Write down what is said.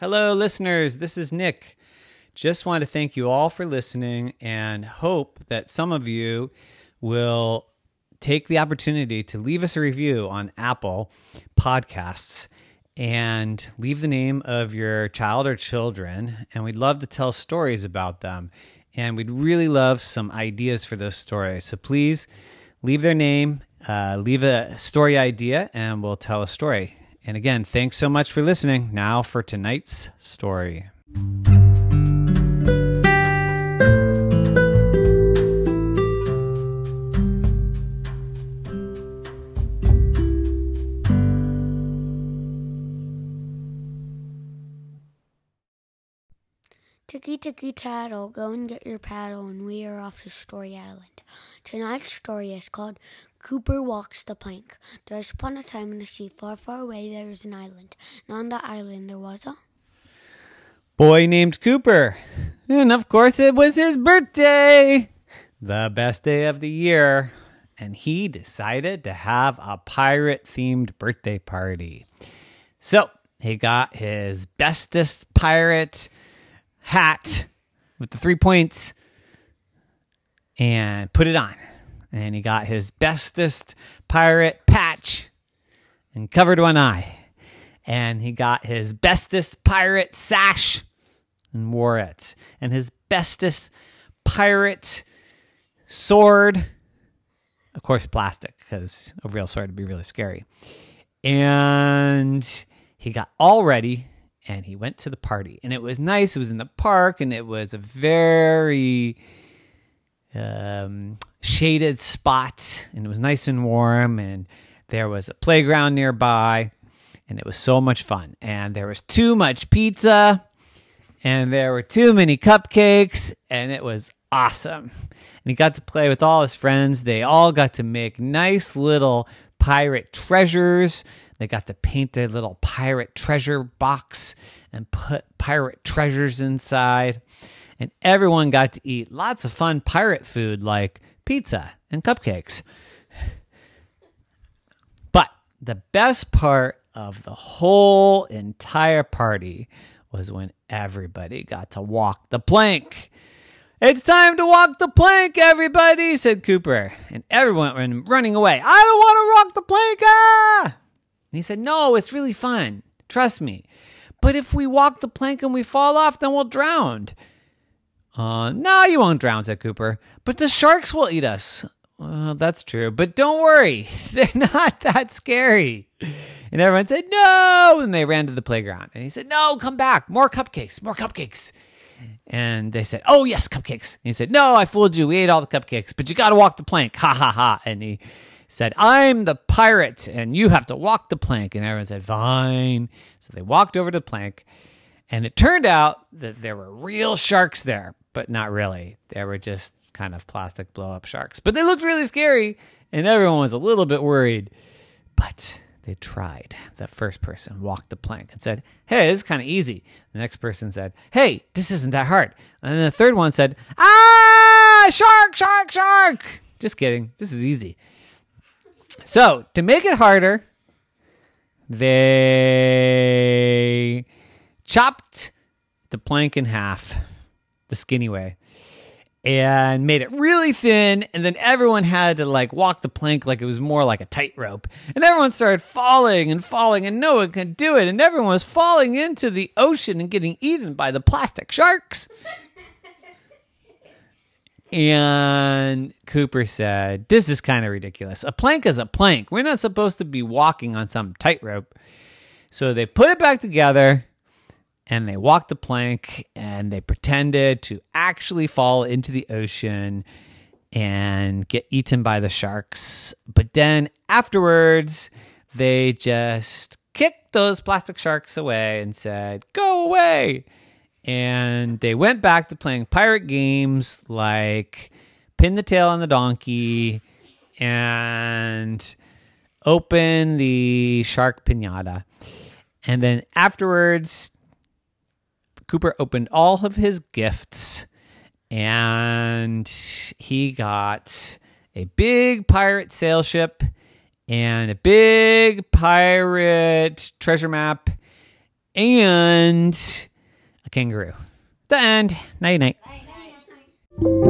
Hello, listeners. This is Nick. Just want to thank you all for listening and hope that some of you will take the opportunity to leave us a review on Apple Podcasts and leave the name of your child or children. And we'd love to tell stories about them. And we'd really love some ideas for those stories. So please leave their name, uh, leave a story idea, and we'll tell a story. And again, thanks so much for listening. Now for tonight's story. Ticky ticky tattle, go and get your paddle, and we are off to Story Island. Tonight's story is called Cooper Walks the Plank. There's upon a time in the sea far, far away there was an island, and on the island there was a boy named Cooper. And of course, it was his birthday, the best day of the year. And he decided to have a pirate themed birthday party. So he got his bestest pirate hat with the three points and put it on. And he got his bestest pirate patch and covered one eye. And he got his bestest pirate sash and wore it. And his bestest pirate sword, of course, plastic, because a real sword would be really scary. And he got all ready and he went to the party. And it was nice. It was in the park and it was a very um, shaded spot and it was nice and warm and there was a playground nearby and it was so much fun. And there was too much pizza and there were too many cupcakes and it was awesome. And he got to play with all his friends. They all got to make nice little pirate treasures. They got to paint their little pirate treasure box and put pirate treasures inside and everyone got to eat lots of fun pirate food like pizza and cupcakes. But the best part of the whole entire party was when everybody got to walk the plank. It's time to walk the plank, everybody, said Cooper. And everyone went running away. I don't want to walk the plank. Ah! And he said, No, it's really fun. Trust me. But if we walk the plank and we fall off, then we'll drown. Uh, no, you won't drown, said Cooper. But the sharks will eat us. Well, that's true. But don't worry, they're not that scary. And everyone said, no. And they ran to the playground. And he said, no, come back. More cupcakes, more cupcakes. And they said, oh, yes, cupcakes. And he said, no, I fooled you. We ate all the cupcakes, but you got to walk the plank. Ha, ha, ha. And he said, I'm the pirate, and you have to walk the plank. And everyone said, fine. So they walked over to the plank. And it turned out that there were real sharks there, but not really. They were just kind of plastic blow up sharks. But they looked really scary, and everyone was a little bit worried. But they tried. The first person walked the plank and said, Hey, this is kind of easy. The next person said, Hey, this isn't that hard. And then the third one said, Ah, shark, shark, shark. Just kidding. This is easy. So, to make it harder, they chopped the plank in half the skinny way and made it really thin and then everyone had to like walk the plank like it was more like a tightrope and everyone started falling and falling and no one could do it and everyone was falling into the ocean and getting eaten by the plastic sharks and Cooper said, This is kind of ridiculous. A plank is a plank. We're not supposed to be walking on some tightrope. So they put it back together and they walked the plank and they pretended to actually fall into the ocean and get eaten by the sharks. But then afterwards, they just kicked those plastic sharks away and said, Go away. And they went back to playing pirate games like Pin the Tail on the Donkey and Open the Shark Pinata. And then afterwards, Cooper opened all of his gifts and he got a big pirate sail ship and a big pirate treasure map and a kangaroo. The end. Night night. Night, night.